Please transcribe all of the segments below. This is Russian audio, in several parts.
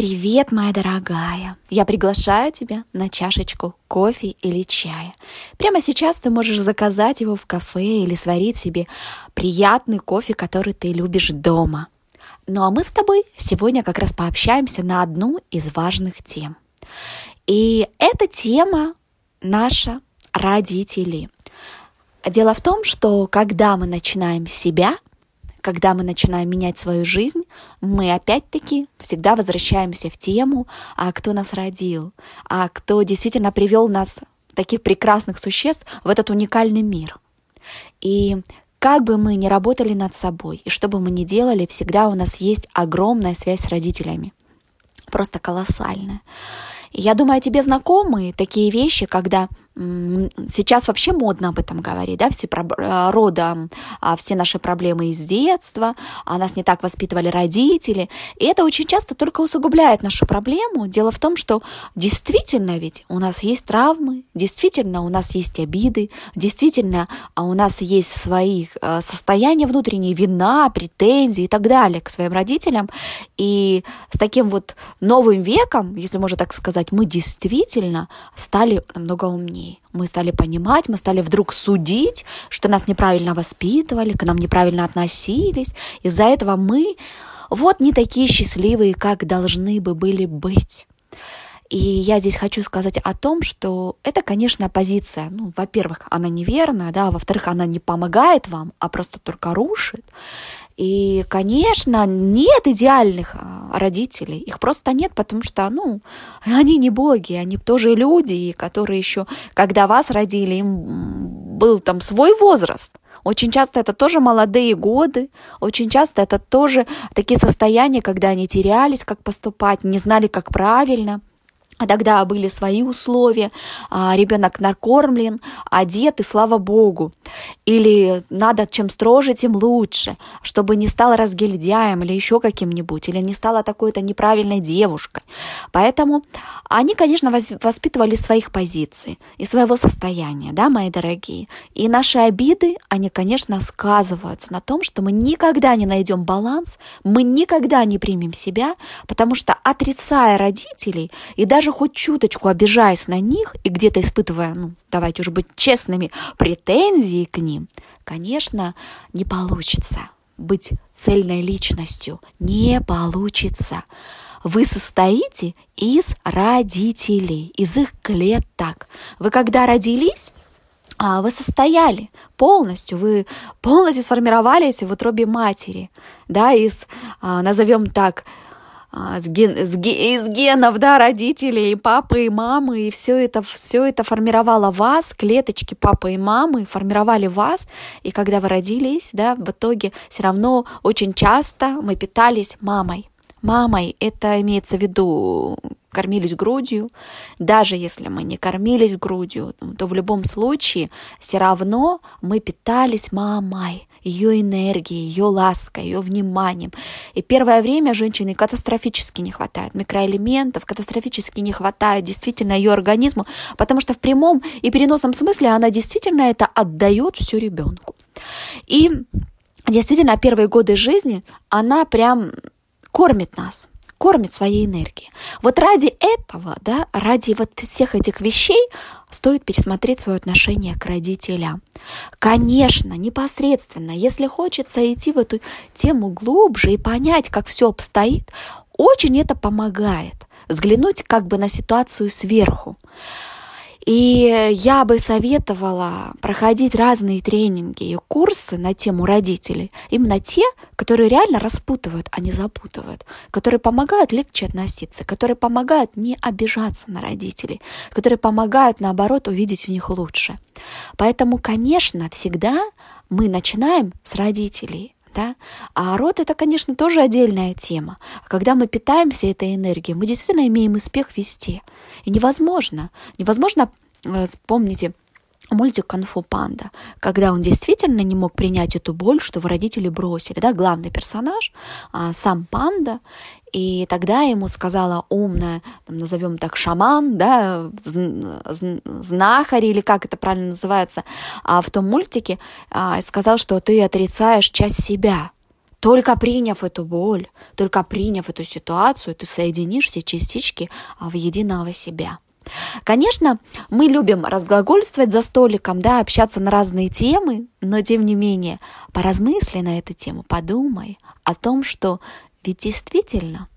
Привет, моя дорогая! Я приглашаю тебя на чашечку кофе или чая. Прямо сейчас ты можешь заказать его в кафе или сварить себе приятный кофе, который ты любишь дома. Ну а мы с тобой сегодня как раз пообщаемся на одну из важных тем. И эта тема наша родители. Дело в том, что когда мы начинаем с себя – когда мы начинаем менять свою жизнь, мы опять-таки всегда возвращаемся в тему, а кто нас родил, а кто действительно привел нас, таких прекрасных существ, в этот уникальный мир. И как бы мы ни работали над собой, и что бы мы ни делали, всегда у нас есть огромная связь с родителями. Просто колоссальная. Я думаю, тебе знакомы такие вещи, когда Сейчас вообще модно об этом говорить, да, все про, э, рода, а, все наши проблемы из детства, а нас не так воспитывали родители, и это очень часто только усугубляет нашу проблему. Дело в том, что действительно ведь у нас есть травмы, действительно у нас есть обиды, действительно а у нас есть свои э, состояния внутренние, вина, претензии и так далее к своим родителям, и с таким вот новым веком, если можно так сказать, мы действительно стали намного умнее сильнее. Мы стали понимать, мы стали вдруг судить, что нас неправильно воспитывали, к нам неправильно относились. Из-за этого мы вот не такие счастливые, как должны бы были быть. И я здесь хочу сказать о том, что это, конечно, позиция, ну, во-первых, она неверная, да, во-вторых, она не помогает вам, а просто только рушит. И, конечно, нет идеальных а, родителей, их просто нет, потому что, ну, они не боги, они тоже люди, которые еще, когда вас родили, им был там свой возраст. Очень часто это тоже молодые годы, очень часто это тоже такие состояния, когда они терялись, как поступать, не знали, как правильно. А тогда были свои условия, а, ребенок накормлен, одет, и слава богу. Или надо чем строже, тем лучше, чтобы не стала разгильдяем или еще каким-нибудь, или не стала такой-то неправильной девушкой. Поэтому они, конечно, воспитывали своих позиций и своего состояния, да, мои дорогие. И наши обиды, они, конечно, сказываются на том, что мы никогда не найдем баланс, мы никогда не примем себя, потому что отрицая родителей и даже даже хоть чуточку обижаясь на них и где-то испытывая, ну, давайте уже быть честными, претензии к ним, конечно, не получится быть цельной личностью. Не получится. Вы состоите из родителей, из их клеток. Вы когда родились, а, вы состояли полностью, вы полностью сформировались в утробе матери, да, из, а, назовем так, с ген, с, из генов, да, родителей, папы и мамы, и все это, все это формировало вас, клеточки папы и мамы формировали вас, и когда вы родились, да, в итоге все равно очень часто мы питались мамой. Мамой это имеется в виду кормились грудью, даже если мы не кормились грудью, то в любом случае все равно мы питались мамой ее энергией, ее лаской, ее вниманием. И первое время женщине катастрофически не хватает микроэлементов, катастрофически не хватает действительно ее организму, потому что в прямом и переносном смысле она действительно это отдает все ребенку. И действительно первые годы жизни она прям кормит нас кормит своей энергией. Вот ради этого, да, ради вот всех этих вещей стоит пересмотреть свое отношение к родителям. Конечно, непосредственно, если хочется идти в эту тему глубже и понять, как все обстоит, очень это помогает взглянуть как бы на ситуацию сверху. И я бы советовала проходить разные тренинги и курсы на тему родителей. Именно те, которые реально распутывают, а не запутывают, которые помогают легче относиться, которые помогают не обижаться на родителей, которые помогают, наоборот, увидеть в них лучше. Поэтому, конечно, всегда мы начинаем с родителей – да? А род это, конечно, тоже отдельная тема. Когда мы питаемся этой энергией, мы действительно имеем успех вести. И невозможно, невозможно, э, вспомните, мультик «Конфу панда», когда он действительно не мог принять эту боль, что его родители бросили, да, главный персонаж, а, сам панда, и тогда ему сказала умная, там, назовем так, шаман, да, знахарь, или как это правильно называется, а в том мультике а, сказал, что ты отрицаешь часть себя, Только приняв эту боль, только приняв эту ситуацию, ты соединишь все частички а, в единого себя. Конечно, мы любим разглагольствовать за столиком, да, общаться на разные темы, но тем не менее, поразмысли на эту тему, подумай о том, что ведь действительно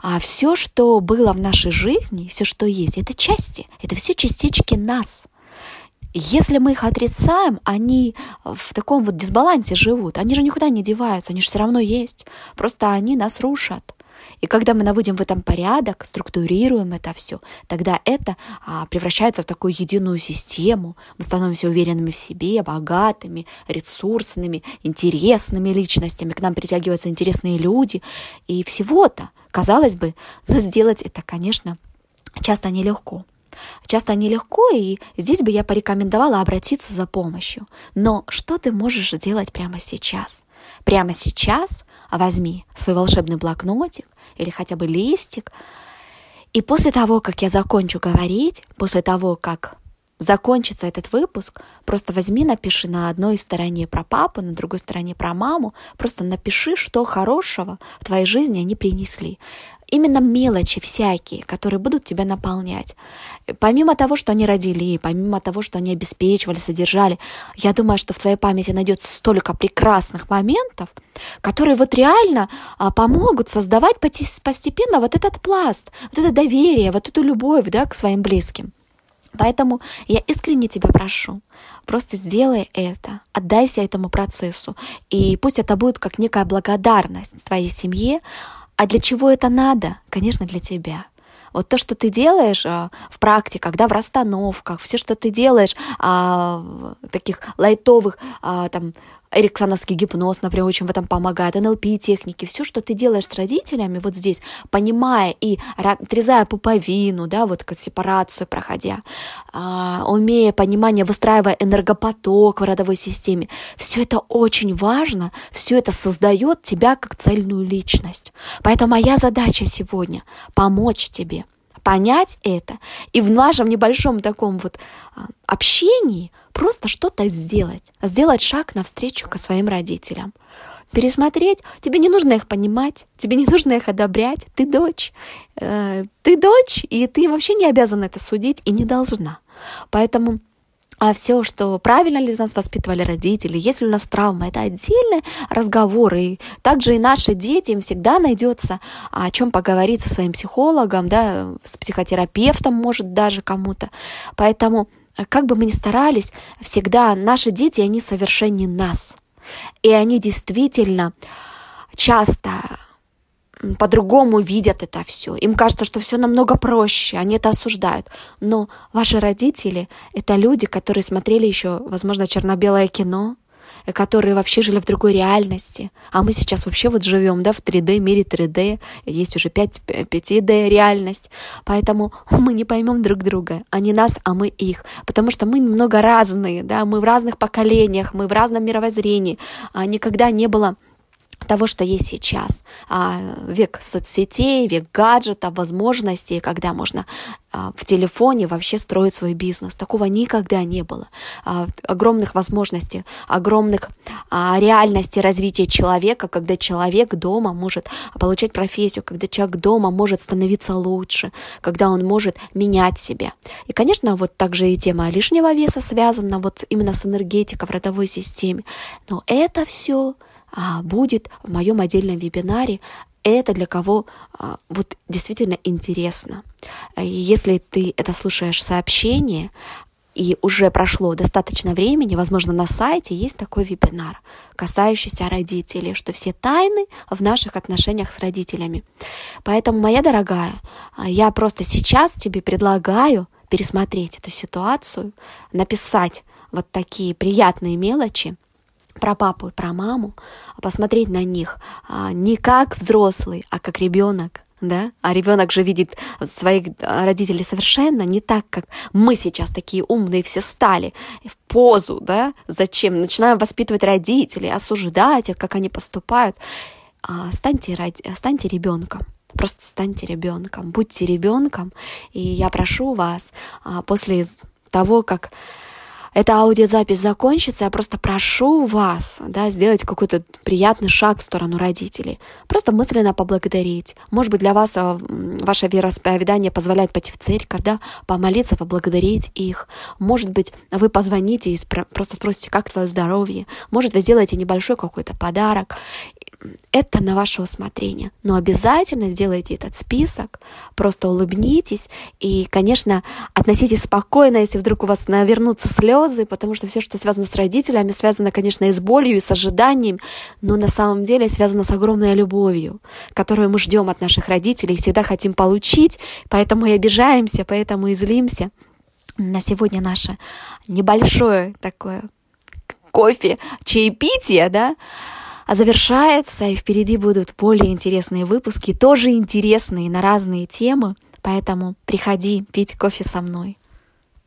а все, что было в нашей жизни, все, что есть, это части, это все частички нас. Если мы их отрицаем, они в таком вот дисбалансе живут. Они же никуда не деваются, они же все равно есть. Просто они нас рушат. И когда мы наводим в этом порядок, структурируем это все, тогда это а, превращается в такую единую систему. Мы становимся уверенными в себе, богатыми, ресурсными, интересными личностями. К нам притягиваются интересные люди. И всего-то, казалось бы, но сделать это, конечно, часто нелегко. Часто нелегко, и здесь бы я порекомендовала обратиться за помощью. Но что ты можешь делать прямо сейчас? Прямо сейчас возьми свой волшебный блокнотик или хотя бы листик, и после того, как я закончу говорить, после того, как закончится этот выпуск, просто возьми, напиши на одной стороне про папу, на другой стороне про маму, просто напиши, что хорошего в твоей жизни они принесли именно мелочи всякие, которые будут тебя наполнять. Помимо того, что они родили, помимо того, что они обеспечивали, содержали, я думаю, что в твоей памяти найдется столько прекрасных моментов, которые вот реально а, помогут создавать постепенно вот этот пласт, вот это доверие, вот эту любовь да, к своим близким. Поэтому я искренне тебя прошу, просто сделай это, отдайся этому процессу, и пусть это будет как некая благодарность твоей семье, а для чего это надо? Конечно, для тебя. Вот то, что ты делаешь а, в практиках, да, в расстановках, все, что ты делаешь а, таких лайтовых, а, там, эриксоновский гипноз, например, очень в этом помогает, НЛП-техники, все, что ты делаешь с родителями вот здесь, понимая и отрезая пуповину, да, вот как сепарацию проходя, а, умея понимание, выстраивая энергопоток в родовой системе, все это очень важно, все это создает тебя как цельную личность. Поэтому моя задача сегодня помочь тебе понять это и в нашем небольшом таком вот а, общении просто что-то сделать, сделать шаг навстречу к своим родителям. Пересмотреть, тебе не нужно их понимать, тебе не нужно их одобрять, ты дочь, э, ты дочь, и ты вообще не обязана это судить и не должна. Поэтому а все, что правильно ли нас воспитывали родители, если у нас травма, это отдельный разговор. И также и наши дети, им всегда найдется о чем поговорить со своим психологом, да, с психотерапевтом, может, даже кому-то. Поэтому, как бы мы ни старались, всегда наши дети, они совершеннее нас. И они действительно часто по-другому видят это все. Им кажется, что все намного проще, они это осуждают. Но ваши родители — это люди, которые смотрели еще, возможно, черно-белое кино, которые вообще жили в другой реальности. А мы сейчас вообще вот живем, да, в 3D, мире 3D, есть уже 5, 5D реальность. Поэтому мы не поймем друг друга. Они нас, а мы их. Потому что мы немного разные, да, мы в разных поколениях, мы в разном мировоззрении. А никогда не было того, что есть сейчас. А, век соцсетей, век гаджетов, возможностей, когда можно а, в телефоне вообще строить свой бизнес. Такого никогда не было. А, огромных возможностей, огромных реальностей развития человека, когда человек дома может получать профессию, когда человек дома может становиться лучше, когда он может менять себя. И, конечно, вот также и тема лишнего веса связана вот именно с энергетикой в родовой системе. Но это все будет в моем отдельном вебинаре. Это для кого а, вот действительно интересно. Если ты это слушаешь сообщение, и уже прошло достаточно времени, возможно, на сайте есть такой вебинар, касающийся родителей, что все тайны в наших отношениях с родителями. Поэтому, моя дорогая, а, я просто сейчас тебе предлагаю пересмотреть эту ситуацию, написать вот такие приятные мелочи, про папу и про маму, посмотреть на них а, не как взрослый, а как ребенок, да, а ребенок же видит своих родителей совершенно не так, как мы сейчас такие умные все стали в позу, да, зачем? Начинаем воспитывать родителей, осуждать их, как они поступают. А, станьте, станьте ребенком. Просто станьте ребенком, будьте ребенком. И я прошу вас а, после того, как эта аудиозапись закончится, я просто прошу вас да, сделать какой-то приятный шаг в сторону родителей. Просто мысленно поблагодарить. Может быть, для вас а, ваше вероисповедание позволяет пойти в церковь, да, помолиться, поблагодарить их. Может быть, вы позвоните и просто спросите, как твое здоровье. Может, вы сделаете небольшой какой-то подарок это на ваше усмотрение. Но обязательно сделайте этот список, просто улыбнитесь и, конечно, относитесь спокойно, если вдруг у вас навернутся слезы, потому что все, что связано с родителями, связано, конечно, и с болью, и с ожиданием, но на самом деле связано с огромной любовью, которую мы ждем от наших родителей, всегда хотим получить, поэтому и обижаемся, поэтому и злимся. На сегодня наше небольшое такое кофе, чаепитие, да, а завершается, и впереди будут более интересные выпуски, тоже интересные на разные темы, поэтому приходи пить кофе со мной.